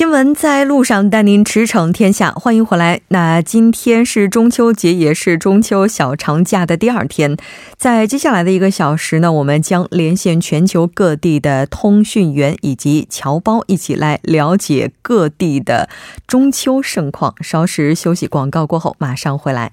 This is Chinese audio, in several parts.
新闻在路上，带您驰骋天下。欢迎回来。那今天是中秋节，也是中秋小长假的第二天。在接下来的一个小时呢，我们将连线全球各地的通讯员以及侨胞，一起来了解各地的中秋盛况。稍事休息，广告过后马上回来。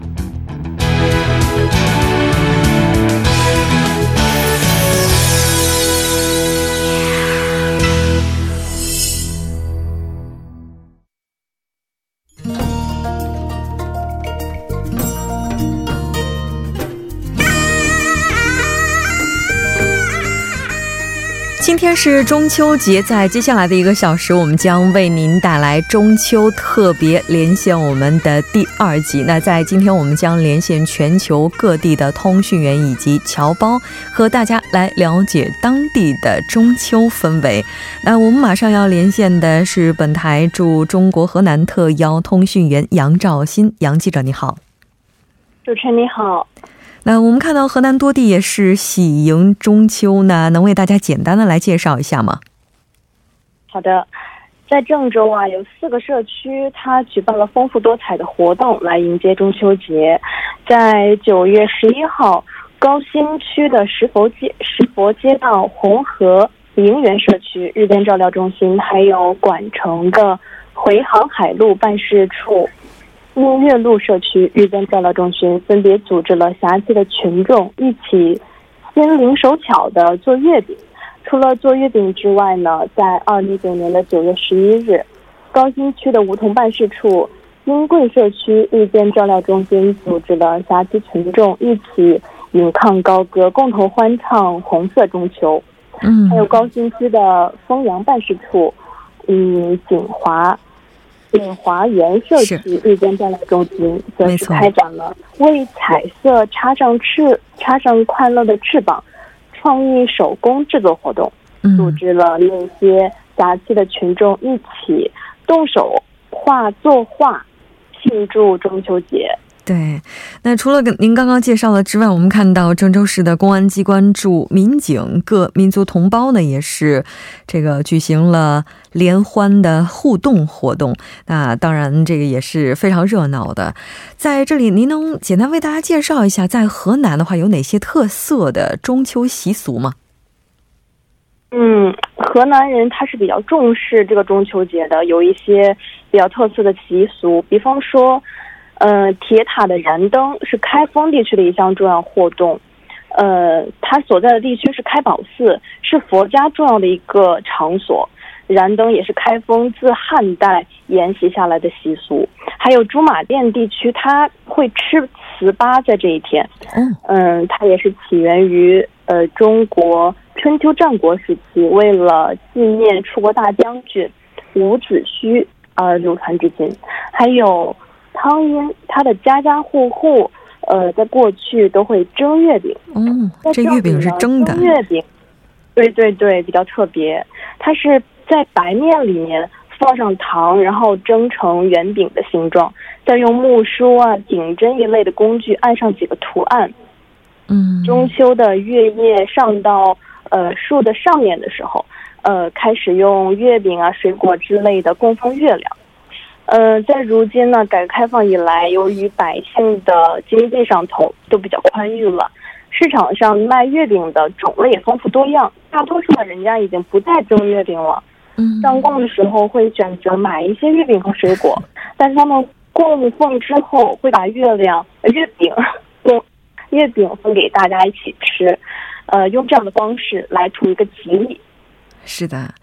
天是中秋节，在接下来的一个小时，我们将为您带来中秋特别连线我们的第二集。那在今天，我们将连线全球各地的通讯员以及侨胞，和大家来了解当地的中秋氛围。那我们马上要连线的是本台驻中国河南特邀通讯员杨兆新，杨记者你好，主持人你好。那我们看到河南多地也是喜迎中秋呢，能为大家简单的来介绍一下吗？好的，在郑州啊，有四个社区，它举办了丰富多彩的活动来迎接中秋节。在九月十一号，高新区的石佛街石佛街道红河营园社区日间照料中心，还有管城的回航海路办事处。音乐路社区日间照料中心分别组织了辖区的群众一起心灵手巧的做月饼。除了做月饼之外呢，在二零一九年的九月十一日，高新区的梧桐办事处英桂社区日间照料中心组织了辖区群众一起引抗高歌，共同欢唱《红色中秋》。嗯，还有高新区的丰阳办事处，嗯，锦华。锦华园社区日间锻炼中心则是开展了为彩色插上翅、插上快乐的翅膀创意手工制作活动，组织了那些杂技的群众一起动手画作画，庆祝中秋节。对，那除了跟您刚刚介绍的之外，我们看到郑州市的公安机关驻民警各民族同胞呢，也是这个举行了联欢的互动活动。那当然，这个也是非常热闹的。在这里，您能简单为大家介绍一下，在河南的话有哪些特色的中秋习俗吗？嗯，河南人他是比较重视这个中秋节的，有一些比较特色的习俗，比方说。呃，铁塔的燃灯是开封地区的一项重要活动。呃，它所在的地区是开宝寺，是佛家重要的一个场所。燃灯也是开封自汉代沿袭下来的习俗。还有驻马店地区，它会吃糍粑在这一天。嗯，嗯，它也是起源于呃中国春秋战国时期，为了纪念楚国大将军伍子胥而流传至今。还有。汤阴，它的家家户户，呃，在过去都会蒸月饼。嗯，这月饼是蒸的。月饼，对对对，比较特别。它是在白面里面放上糖，然后蒸成圆饼的形状，再用木梳啊、顶针一类的工具按上几个图案。嗯，中秋的月夜上到呃树的上面的时候，呃，开始用月饼啊、水果之类的供奉月亮。呃，在如今呢，改革开放以来，由于百姓的经济上头都比较宽裕了，市场上卖月饼的种类也丰富多样，大多数的人家已经不再蒸月饼了。嗯，上供的时候会选择买一些月饼和水果，但是他们供奉之后会把月亮、月饼供月饼分给大家一起吃，呃，用这样的方式来图一个吉利。是的。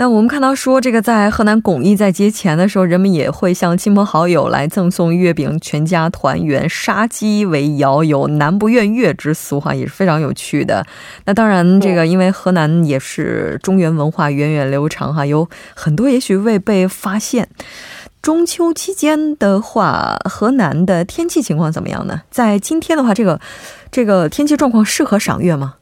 那我们看到说，这个在河南巩义在节前的时候，人们也会向亲朋好友来赠送月饼，全家团圆，杀鸡为肴，有“男不愿月”之俗哈，也是非常有趣的。那当然，这个因为河南也是中原文化源远流长哈，有很多也许未被发现。中秋期间的话，河南的天气情况怎么样呢？在今天的话，这个这个天气状况适合赏月吗？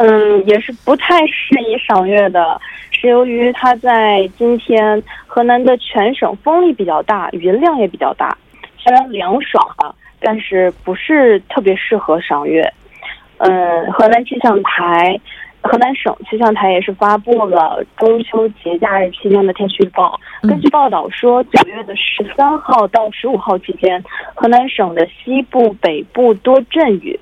嗯，也是不太适宜赏月的，是由于它在今天河南的全省风力比较大，云量也比较大，虽然凉爽啊，但是不是特别适合赏月。嗯，河南气象台、河南省气象台也是发布了中秋节假日期间的天气预报。根据报道说，九月的十三号到十五号期间，河南省的西部、北部多阵雨。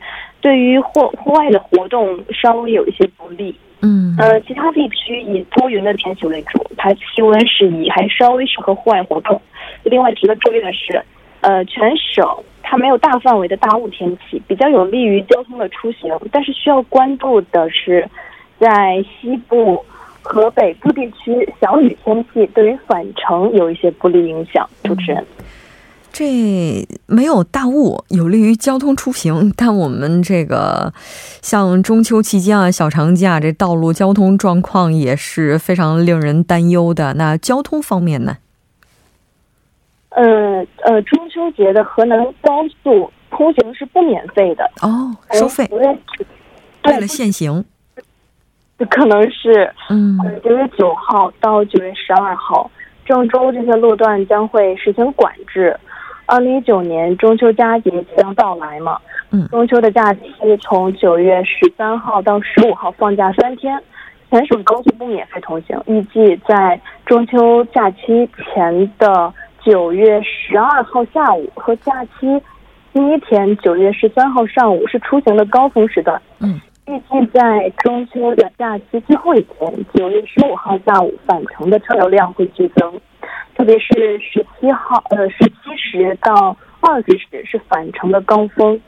对于户户外的活动稍微有一些不利，嗯，呃，其他地区以多云的天气为主，它气温适宜，还稍微适合户外活动。另外值得注意的是，呃，全省它没有大范围的大雾天气，比较有利于交通的出行。但是需要关注的是，在西部和北部地区小雨天气对于返程有一些不利影响。主持人。这没有大雾，有利于交通出行。但我们这个像中秋期间啊，小长假，这道路交通状况也是非常令人担忧的。那交通方面呢？呃呃，中秋节的河南高速通行是不免费的哦，收费。为了限行，可能是嗯，九月九号到九月十二号，郑州这些路段将会实行管制。二零一九年中秋佳节即将到来嘛，嗯，中秋的假期从九月十三号到十五号放假三天，全省高速不免费通行。预计在中秋假期前的九月十二号下午和假期第一天九月十三号上午是出行的高峰时段。嗯，预计在中秋的假期最后一天九月十五号下午返程的车流量会剧增。特别是十七号，呃，十七时到二十时是返程的高峰。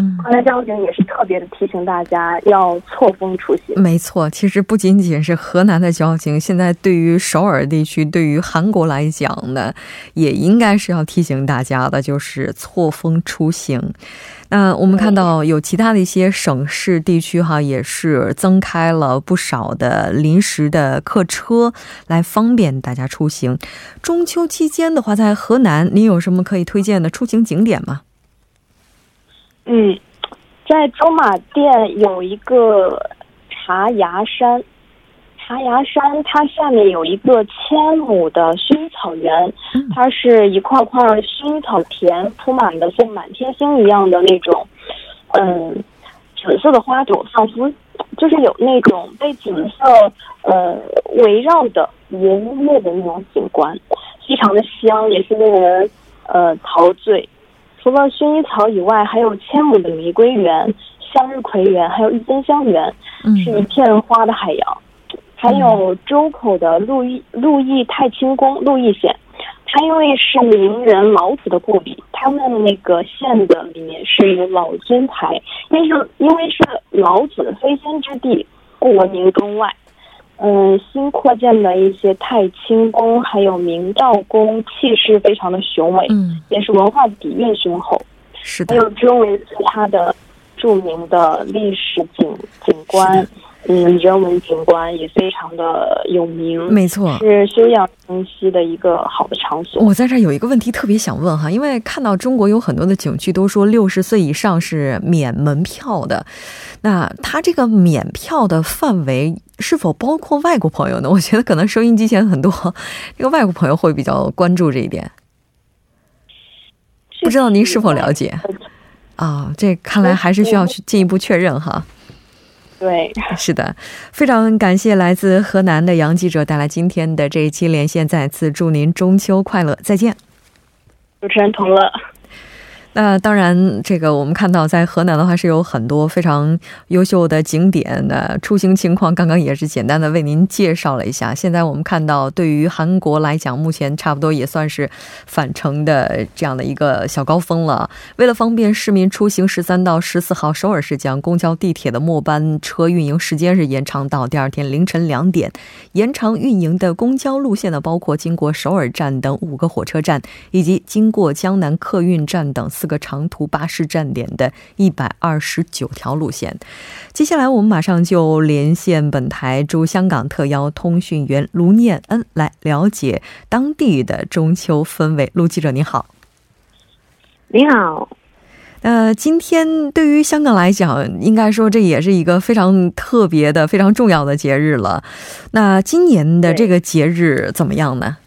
嗯，河南交警也是特别的提醒大家要错峰出行。没错，其实不仅仅是河南的交警，现在对于首尔地区，对于韩国来讲呢，也应该是要提醒大家的，就是错峰出行。那我们看到有其他的一些省市地区哈，也是增开了不少的临时的客车，来方便大家出行。中秋期间的话，在河南，您有什么可以推荐的出行景点吗？嗯，在走马店有一个茶崖山。茶崖山，它下面有一个千亩的薰衣草园，它是一块块薰衣草田铺满的，像满天星一样的那种，嗯，紫色的花朵，仿佛就是有那种被景色呃围绕的云叶的那种景观，非常的香，也是令人呃陶醉。除了薰衣草以外，还有千亩的玫瑰园、向日葵园，还有郁金香园，是一片花的海洋。还有周口的陆毅陆毅太清宫陆毅县，它因为是名人老子的故里，他们那个县的里面是有老君台，因为是因为是老子飞仙之地，故闻名中外。嗯，新扩建的一些太清宫还有明道宫，气势非常的雄伟，嗯，也是文化底蕴雄厚。是的，还有周围其他的著名的历史景景观。嗯，人文景观也非常的有名，没错，是休养生息的一个好的场所。我在这儿有一个问题特别想问哈，因为看到中国有很多的景区都说六十岁以上是免门票的，那它这个免票的范围是否包括外国朋友呢？我觉得可能收音机前很多这个外国朋友会比较关注这一点，不知道您是否了解？啊，这看来还是需要去进一步确认哈。对，是的，非常感谢来自河南的杨记者带来今天的这一期连线，再次祝您中秋快乐，再见。主持人同乐。那当然，这个我们看到在河南的话是有很多非常优秀的景点的出行情况，刚刚也是简单的为您介绍了一下。现在我们看到，对于韩国来讲，目前差不多也算是返程的这样的一个小高峰了。为了方便市民出行，十三到十四号首尔市将公交、地铁的末班车运营时间是延长到第二天凌晨两点。延长运营的公交路线呢，包括经过首尔站等五个火车站，以及经过江南客运站等四。个长途巴士站点的一百二十九条路线。接下来，我们马上就连线本台驻香港特邀通讯员卢念恩来了解当地的中秋氛围。卢记者，你好。你好。呃，今天对于香港来讲，应该说这也是一个非常特别的、非常重要的节日了。那今年的这个节日怎么样呢？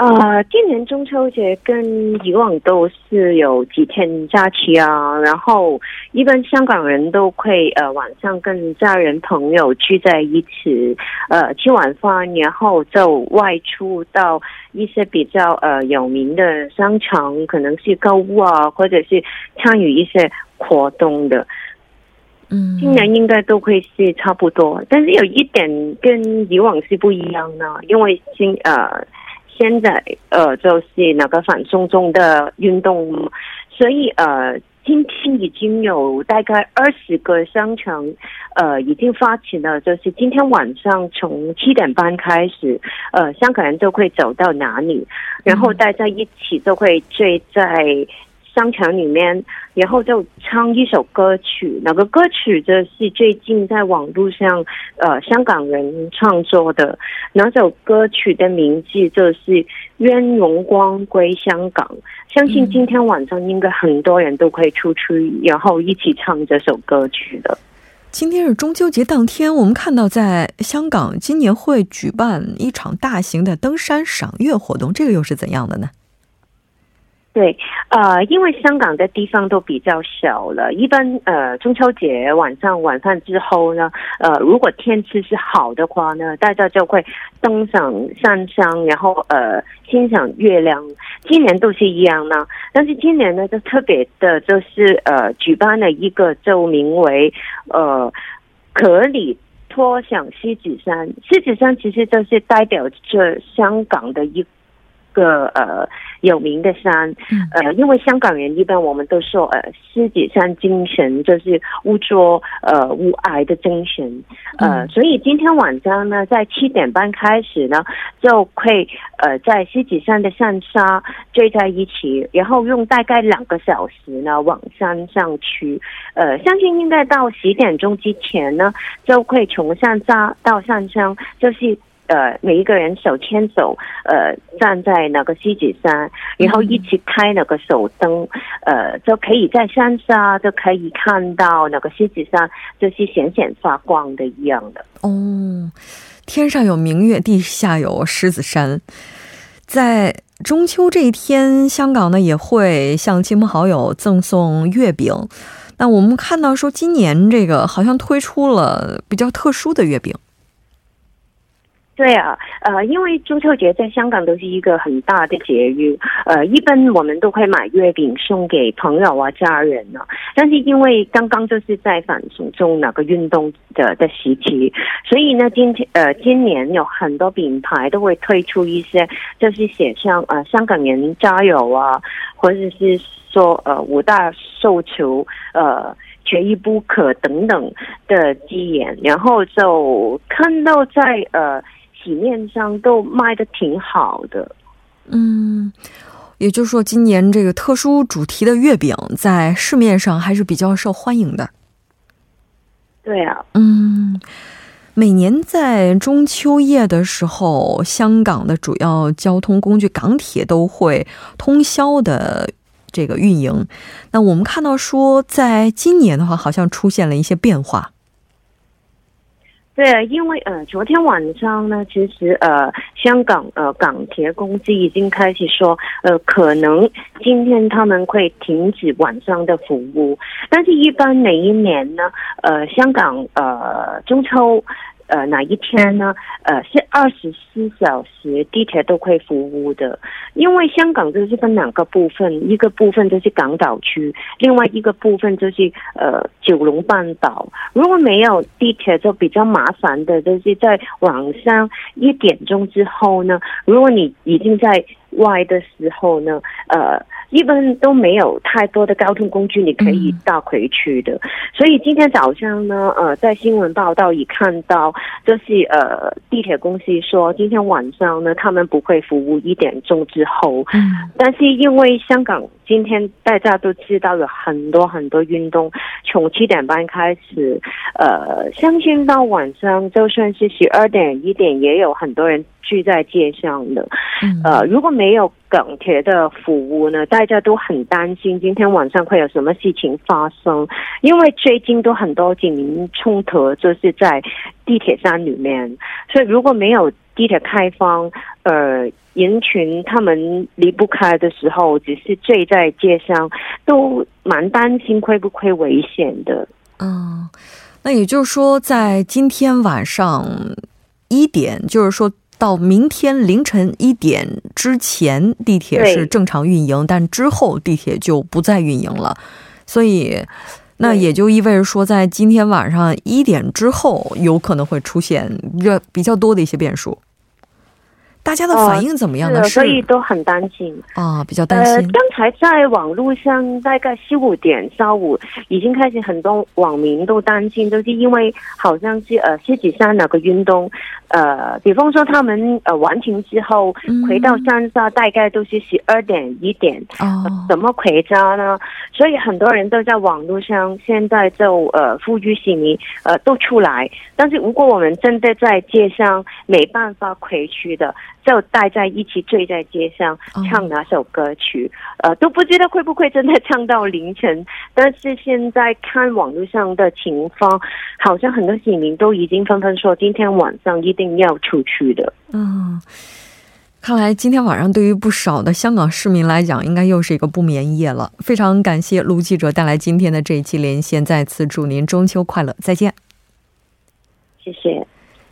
呃，今年中秋节跟以往都是有几天假期啊，然后一般香港人都会呃晚上跟家人朋友聚在一起，呃吃晚饭，然后就外出到一些比较呃有名的商场，可能是购物啊，或者是参与一些活动的。嗯，今年应该都会是差不多，但是有一点跟以往是不一样的，因为今呃。现在呃，就是那个反送中的运动，所以呃，今天已经有大概二十个商场呃，已经发起了，就是今天晚上从七点半开始，呃，香港人都会走到哪里，然后大家一起都会聚在。商场里面，然后就唱一首歌曲。那个歌曲就是最近在网络上，呃，香港人创作的。那首歌曲的名字就是《愿荣光归香港》。相信今天晚上应该很多人都会出去，然后一起唱这首歌曲的。今天是中秋节当天，我们看到在香港今年会举办一场大型的登山赏月活动，这个又是怎样的呢？对，呃，因为香港的地方都比较小了，一般呃中秋节晚上晚饭之后呢，呃，如果天气是好的话呢，大家就会登上山上，然后呃欣赏月亮。今年都是一样呢，但是今年呢，就特别的就是呃举办了一个就名为呃可里托想狮子山，狮子山其实就是代表着香港的一。个呃有名的山，呃，因为香港人一般我们都说呃狮子山精神就是污浊呃无癌的精神，呃，所以今天晚上呢，在七点半开始呢，就会呃在狮子山的山沙聚在一起，然后用大概两个小时呢往山上去，呃，相信应该到十点钟之前呢，就会从山沙到山上就是。呃，每一个人手牵手，呃，站在那个西子山，然后一起开那个手灯，呃，就可以在山上就可以看到那个西子山就是闪闪发光的一样的。哦，天上有明月，地下有狮子山。在中秋这一天，香港呢也会向亲朋好友赠送月饼。那我们看到说，今年这个好像推出了比较特殊的月饼。对啊，呃，因为中秋节在香港都是一个很大的节日，呃，一般我们都会买月饼送给朋友啊、家人呢。但是因为刚刚就是在反送中那个运动的的时期，所以呢，今天呃，今年有很多品牌都会推出一些，就是写上呃“香港人加油”啊，或者是说呃五大诉求呃缺一不可等等的字眼，然后就看到在呃。体面上都卖的挺好的，嗯，也就是说，今年这个特殊主题的月饼在市面上还是比较受欢迎的。对啊，嗯，每年在中秋夜的时候，香港的主要交通工具港铁都会通宵的这个运营。那我们看到说，在今年的话，好像出现了一些变化。对，因为呃，昨天晚上呢，其实呃，香港呃港铁公司已经开始说，呃，可能今天他们会停止晚上的服务，但是一般每一年呢，呃，香港呃中秋。呃哪一天呢？呃，是二十四小时地铁都会服务的。因为香港就是分两个部分，一个部分就是港岛区，另外一个部分就是呃九龙半岛。如果没有地铁，就比较麻烦的，就是在晚上一点钟之后呢，如果你已经在外的时候呢，呃。一般都没有太多的交通工具你可以倒回去的，所以今天早上呢，呃，在新闻报道已看到，就是呃，地铁公司说今天晚上呢，他们不会服务一点钟之后，嗯，但是因为香港今天大家都知道有很多很多运动，从七点半开始，呃，相信到晚上就算是十二点一点，也有很多人。聚在街上的，呃，如果没有港铁的服务呢，大家都很担心今天晚上会有什么事情发生，因为最近都很多警民冲突，就是在地铁站里面，所以如果没有地铁开放，呃，人群他们离不开的时候，只是醉在街上，都蛮担心会不会危险的。嗯，那也就是说，在今天晚上一点，就是说。到明天凌晨一点之前，地铁是正常运营，但之后地铁就不再运营了。所以，那也就意味着说，在今天晚上一点之后，有可能会出现比比较多的一些变数。大家的反应怎么样呢？所以都很担心啊，比较担心。刚才在网络上，大概四五点下午，已经开始很多网民都担心，就是因为好像是呃狮子山那个运动，呃，比方说他们呃完成之后回到山下，大概都是十二点一点，怎么回家呢？所以很多人都在网络上现在就呃呼吁市民呃都出来，但是如果我们真的在街上没办法回去的。就待在一起，醉在街上唱哪首歌曲，呃，都不知道会不会真的唱到凌晨。但是现在看网络上的情况，好像很多市民都已经纷纷说，今天晚上一定要出去的。嗯，看来今天晚上对于不少的香港市民来讲，应该又是一个不眠夜了。非常感谢卢记者带来今天的这一期连线，再次祝您中秋快乐，再见。谢谢。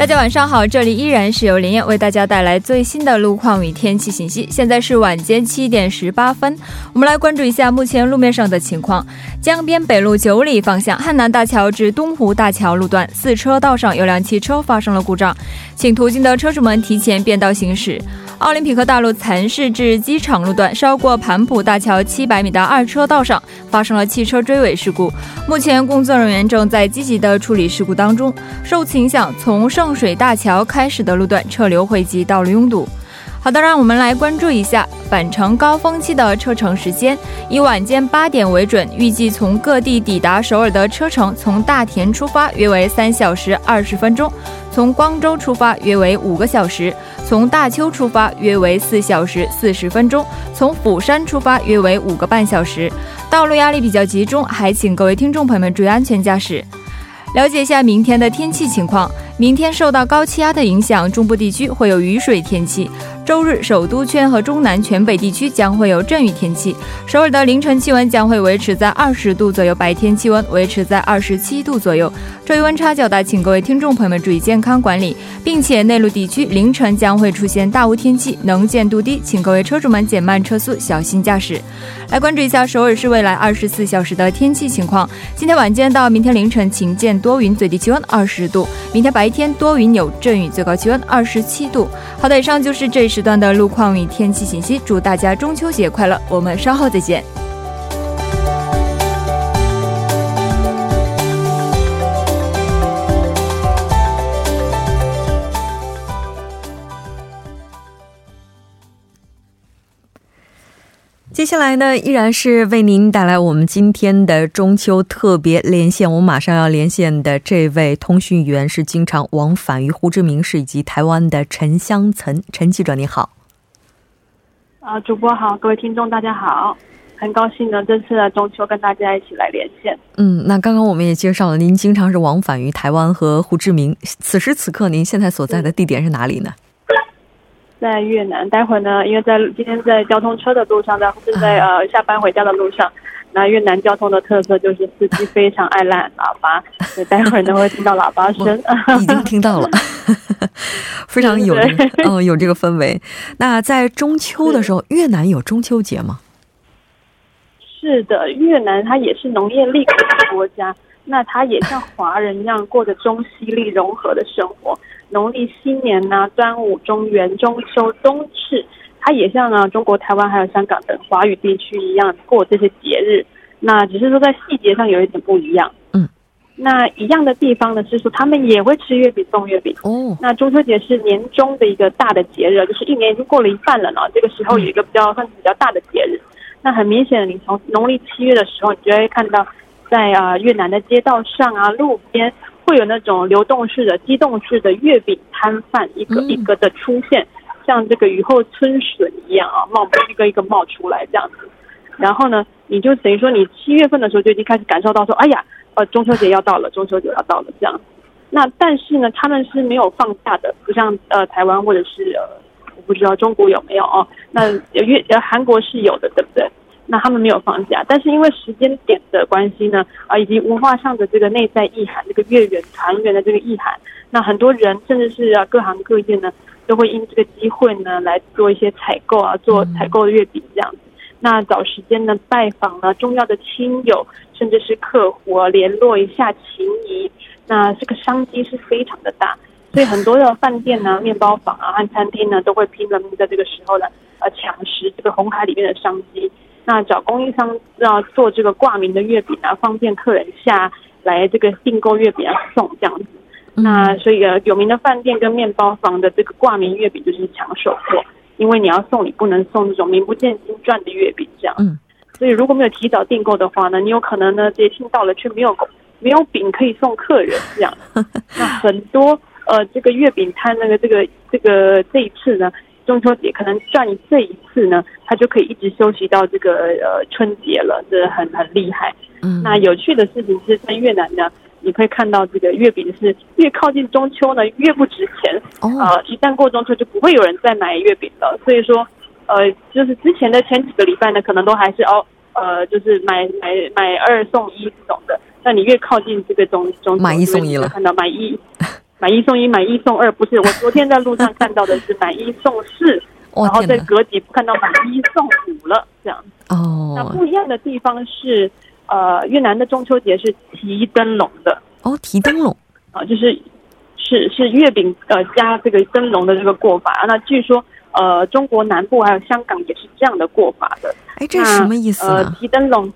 大家晚上好，这里依然是由林燕为大家带来最新的路况与天气信息。现在是晚间七点十八分，我们来关注一下目前路面上的情况。江边北路九里方向汉南大桥至东湖大桥路段四车道上有辆汽车发生了故障，请途经的车主们提前变道行驶。奥林匹克大路蚕市至机场路段稍过盘浦大桥七百米的二车道上发生了汽车追尾事故，目前工作人员正在积极的处理事故当中。受此影响，从圣水大桥开始的路段车流汇集，道路拥堵。好的，让我们来关注一下返程高峰期的车程时间，以晚间八点为准。预计从各地抵达首尔的车程，从大田出发约为三小时二十分钟，从光州出发约为五个小时，从大邱出发约为四小时四十分钟，从釜山出发约为五个半小时。道路压力比较集中，还请各位听众朋友们注意安全驾驶。了解一下明天的天气情况。明天受到高气压的影响，中部地区会有雨水天气。周日，首都圈和中南全北地区将会有阵雨天气。首尔的凌晨气温将会维持在二十度左右，白天气温维持在二十七度左右。这一温差较大，请各位听众朋友们注意健康管理，并且内陆地区凌晨将会出现大雾天气，能见度低，请各位车主们减慢车速，小心驾驶。来关注一下首尔市未来二十四小时的天气情况。今天晚间到明天凌晨晴间多云，最低气温二十度。明天白。天多云有阵雨，最高气温二十七度。好的，以上就是这一时段的路况与天气信息。祝大家中秋节快乐，我们稍后再见。接下来呢，依然是为您带来我们今天的中秋特别连线。我们马上要连线的这位通讯员是经常往返于胡志明市以及台湾的陈香岑陈记者，你好。啊，主播好，各位听众大家好，很高兴呢，这次的中秋跟大家一起来连线。嗯，那刚刚我们也介绍了，您经常是往返于台湾和胡志明。此时此刻，您现在所在的地点是哪里呢？在越南。待会儿呢，因为在今天在交通车的路上，在正在呃下班回家的路上。那越南交通的特色就是司机非常爱拉喇叭，所以待会儿呢会听到喇叭声。已经听到了，非常有嗯有这个氛围。那在中秋的时候，越南有中秋节吗？是的，越南它也是农业立国的国家，那它也像华人一样过着中西历融合的生活。农历新年呐，端午、中元、中秋、冬至。它也像呢，中国台湾还有香港等华语地区一样过这些节日，那只是说在细节上有一点不一样。嗯，那一样的地方呢是说他们也会吃月饼送月饼。哦，那中秋节是年中的一个大的节日，就是一年已经过了一半了呢。这个时候有一个比较算是比较大的节日。那很明显，你从农历七月的时候，你就会看到在啊越南的街道上啊路边会有那种流动式的、机动式的月饼摊贩一个一个的出现。像这个雨后春笋一样啊，冒一个一个冒出来这样子，然后呢，你就等于说你七月份的时候就已经开始感受到说，哎呀，呃，中秋节要到了，中秋节要到了这样。那但是呢，他们是没有放假的，不像呃台湾或者是呃我不知道中国有没有哦。那越呃韩国是有的，对不对？那他们没有放假，但是因为时间点的关系呢，啊，以及文化上的这个内在意涵，这个月圆团圆的这个意涵，那很多人甚至是啊各行各业呢。都会因这个机会呢来做一些采购啊，做采购的月饼这样子。那找时间呢拜访呢重要的亲友，甚至是客户联络一下情谊。那这个商机是非常的大，所以很多的饭店呢、面包房啊和餐厅呢都会拼了命在这个时候呢呃抢食这个红海里面的商机。那找供应商要做这个挂名的月饼啊，方便客人下来这个订购月饼啊送这样子。那所以呃，有名的饭店跟面包房的这个挂名月饼就是抢手货，因为你要送礼不能送这种名不见经传的月饼这样。嗯，所以如果没有提早订购的话呢，你有可能呢，这些听到了却没有没有饼可以送客人这样。那很多呃，这个月饼摊那个这个这个这一次呢，中秋节可能赚这一次呢，他就可以一直休息到这个呃春节了，这很很厉害。嗯，那有趣的事情是在越南呢。你可以看到，这个月饼是越靠近中秋呢，越不值钱。呃，一旦过中秋，就不会有人再买月饼了。所以说，呃，就是之前的前几个礼拜呢，可能都还是哦，呃，就是买买买二送一这种的。那你越靠近这个中中买一送一了，看到买一买一送一，买一送二，不是？我昨天在路上看到的是买一送四，然后在隔几步看到买一送五了，这样。哦，那不一样的地方是。呃，越南的中秋节是提灯笼的哦，提灯笼啊，就是是是月饼呃加这个灯笼的这个过法那据说呃，中国南部还有香港也是这样的过法的。哎，这是什么意思呢？呃，提灯笼，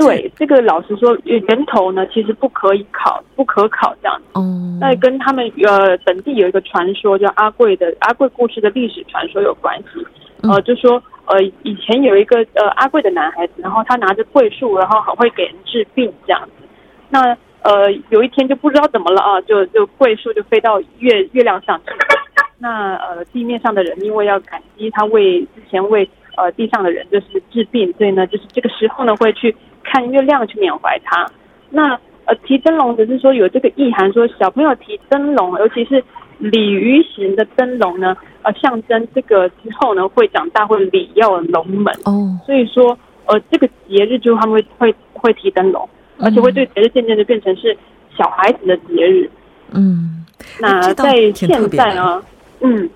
对这个老实说，源头呢其实不可以考，不可考这样子。哦，那跟他们呃本地有一个传说叫阿贵的阿贵故事的历史传说有关系。呃，就说。呃，以前有一个呃阿贵的男孩子，然后他拿着桂树，然后很会给人治病这样子。那呃有一天就不知道怎么了啊，就就桂树就飞到月月亮上去。那呃地面上的人因为要感激他为之前为呃地上的人就是治病，所以呢就是这个时候呢会去看月亮去缅怀他。那呃提灯笼只是说有这个意涵，说小朋友提灯笼，尤其是鲤鱼形的灯笼呢。呃，象征这个之后呢，会长大，会礼要龙门哦。所以说，呃，这个节日就他们会会会提灯笼，而且会对节日渐渐的变成是小孩子的节日。嗯，那在现在呢，嗯，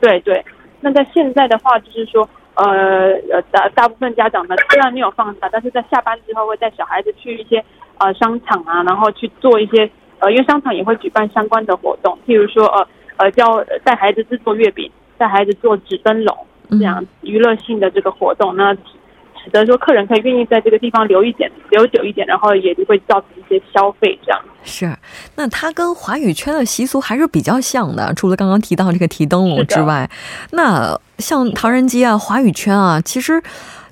对对。那在现在的话，就是说，呃呃，大大部分家长呢虽然没有放假，但是在下班之后会带小孩子去一些呃商场啊，然后去做一些呃，因为商场也会举办相关的活动，譬如说呃。呃，教带孩子制作月饼，带孩子做纸灯笼，这样娱乐性的这个活动，那使得说客人可以愿意在这个地方留一点、留久一点，然后也就会造成一些消费，这样是。那它跟华语圈的习俗还是比较像的，除了刚刚提到这个提灯笼之外，那像唐人街啊、华语圈啊，其实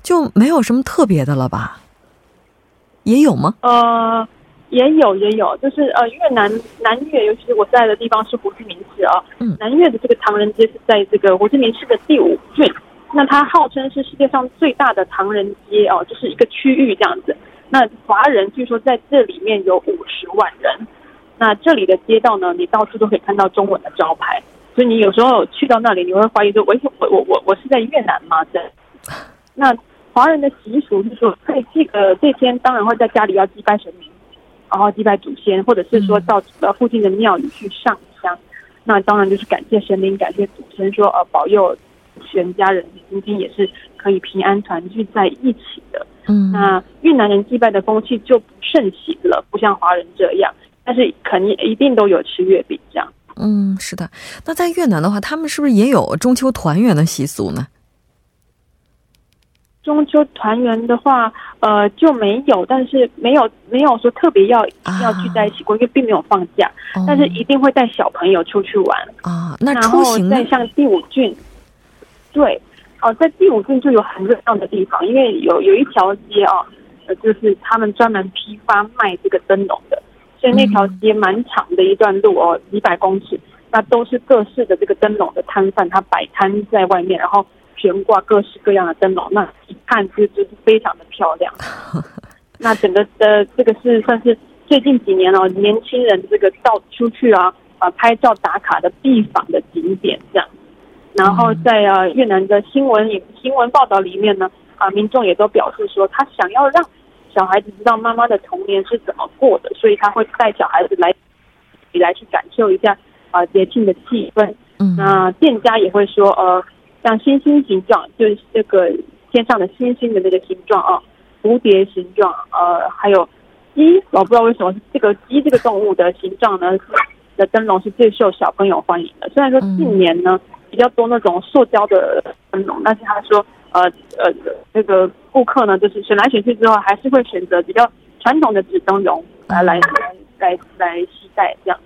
就没有什么特别的了吧？也有吗？呃。也有也有，就是呃越南南越，尤其是我在的地方是胡志明市啊。嗯。南越的这个唐人街是在这个胡志明市的第五郡，那它号称是世界上最大的唐人街哦，就是一个区域这样子。那华人据说在这里面有五十万人。那这里的街道呢，你到处都可以看到中文的招牌。所以你有时候去到那里，你会怀疑说，我我我我我是在越南吗？这那华人的习俗是说，在这个这天当然会在家里要祭拜神明，然后祭拜祖先，或者是说到呃附近的庙宇去上香。那当然就是感谢神明，感谢祖先，说呃保佑全家人今天也是可以平安团聚在一起的。嗯，那越南人祭拜的风气就不盛行了，不像华人这样，但是肯定一定都有吃月饼这样。嗯，是的。那在越南的话，他们是不是也有中秋团圆的习俗呢？中秋团圆的话，呃，就没有，但是没有没有说特别要一定要聚在一起过，因为并没有放假，哦但是一定会带小朋友出去玩。啊，那出行呢再？像第五郡，对，哦、在第五郡就有很热闹的地方，因为有有一条街哦，呃，就是他们专门批发卖这个灯笼的，所以那条街蛮长的一段路哦，几百公尺，那都是各式的这个灯笼的摊贩，他摆摊在外面，然后悬挂各式各样的灯笼，那一看就就是非常的漂亮。那整个的这个是算是最近几年哦，年轻人这个到出去啊啊拍照打卡的必访的景点这样。然后在啊越南的新闻也新闻报道里面呢，啊民众也都表示说，他想要让小孩子知道妈妈的童年是怎么过的，所以他会带小孩子来来去感受一下啊节庆的气氛。嗯那店家也会说，呃，像星星形状，就是这个天上的星星的那个形状啊，蝴蝶形状，呃，还有鸡，我不知道为什么这个鸡这个动物的形状呢的灯笼是最受小朋友欢迎的。虽然说近年呢、比较多那种塑胶的灯笼，但是他说，呃呃，这个顾客呢，就是选来选去之后，还是会选择比较传统的纸灯笼来来来来来期待这样。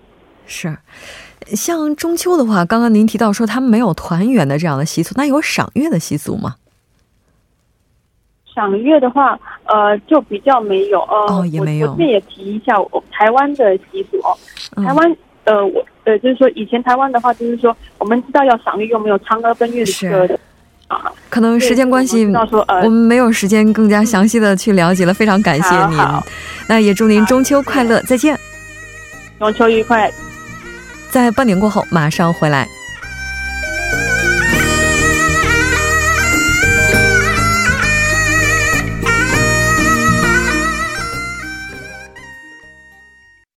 是。像中秋的话，刚刚您提到说他们没有团圆的这样的习俗，那有赏月的习俗吗？赏月的话，呃，就比较没有。呃，哦也没有我我这也提一下我台湾的习俗哦。嗯台湾，呃，我呃，就是说以前台湾的话，就是说我们知道要赏月，又没有嫦娥奔月的这个啊。可能时间关系，我们没有时间更加详细的去了解了，非常感谢您。那也祝您中秋快乐，再见。中秋愉快。在半年过后马上回来。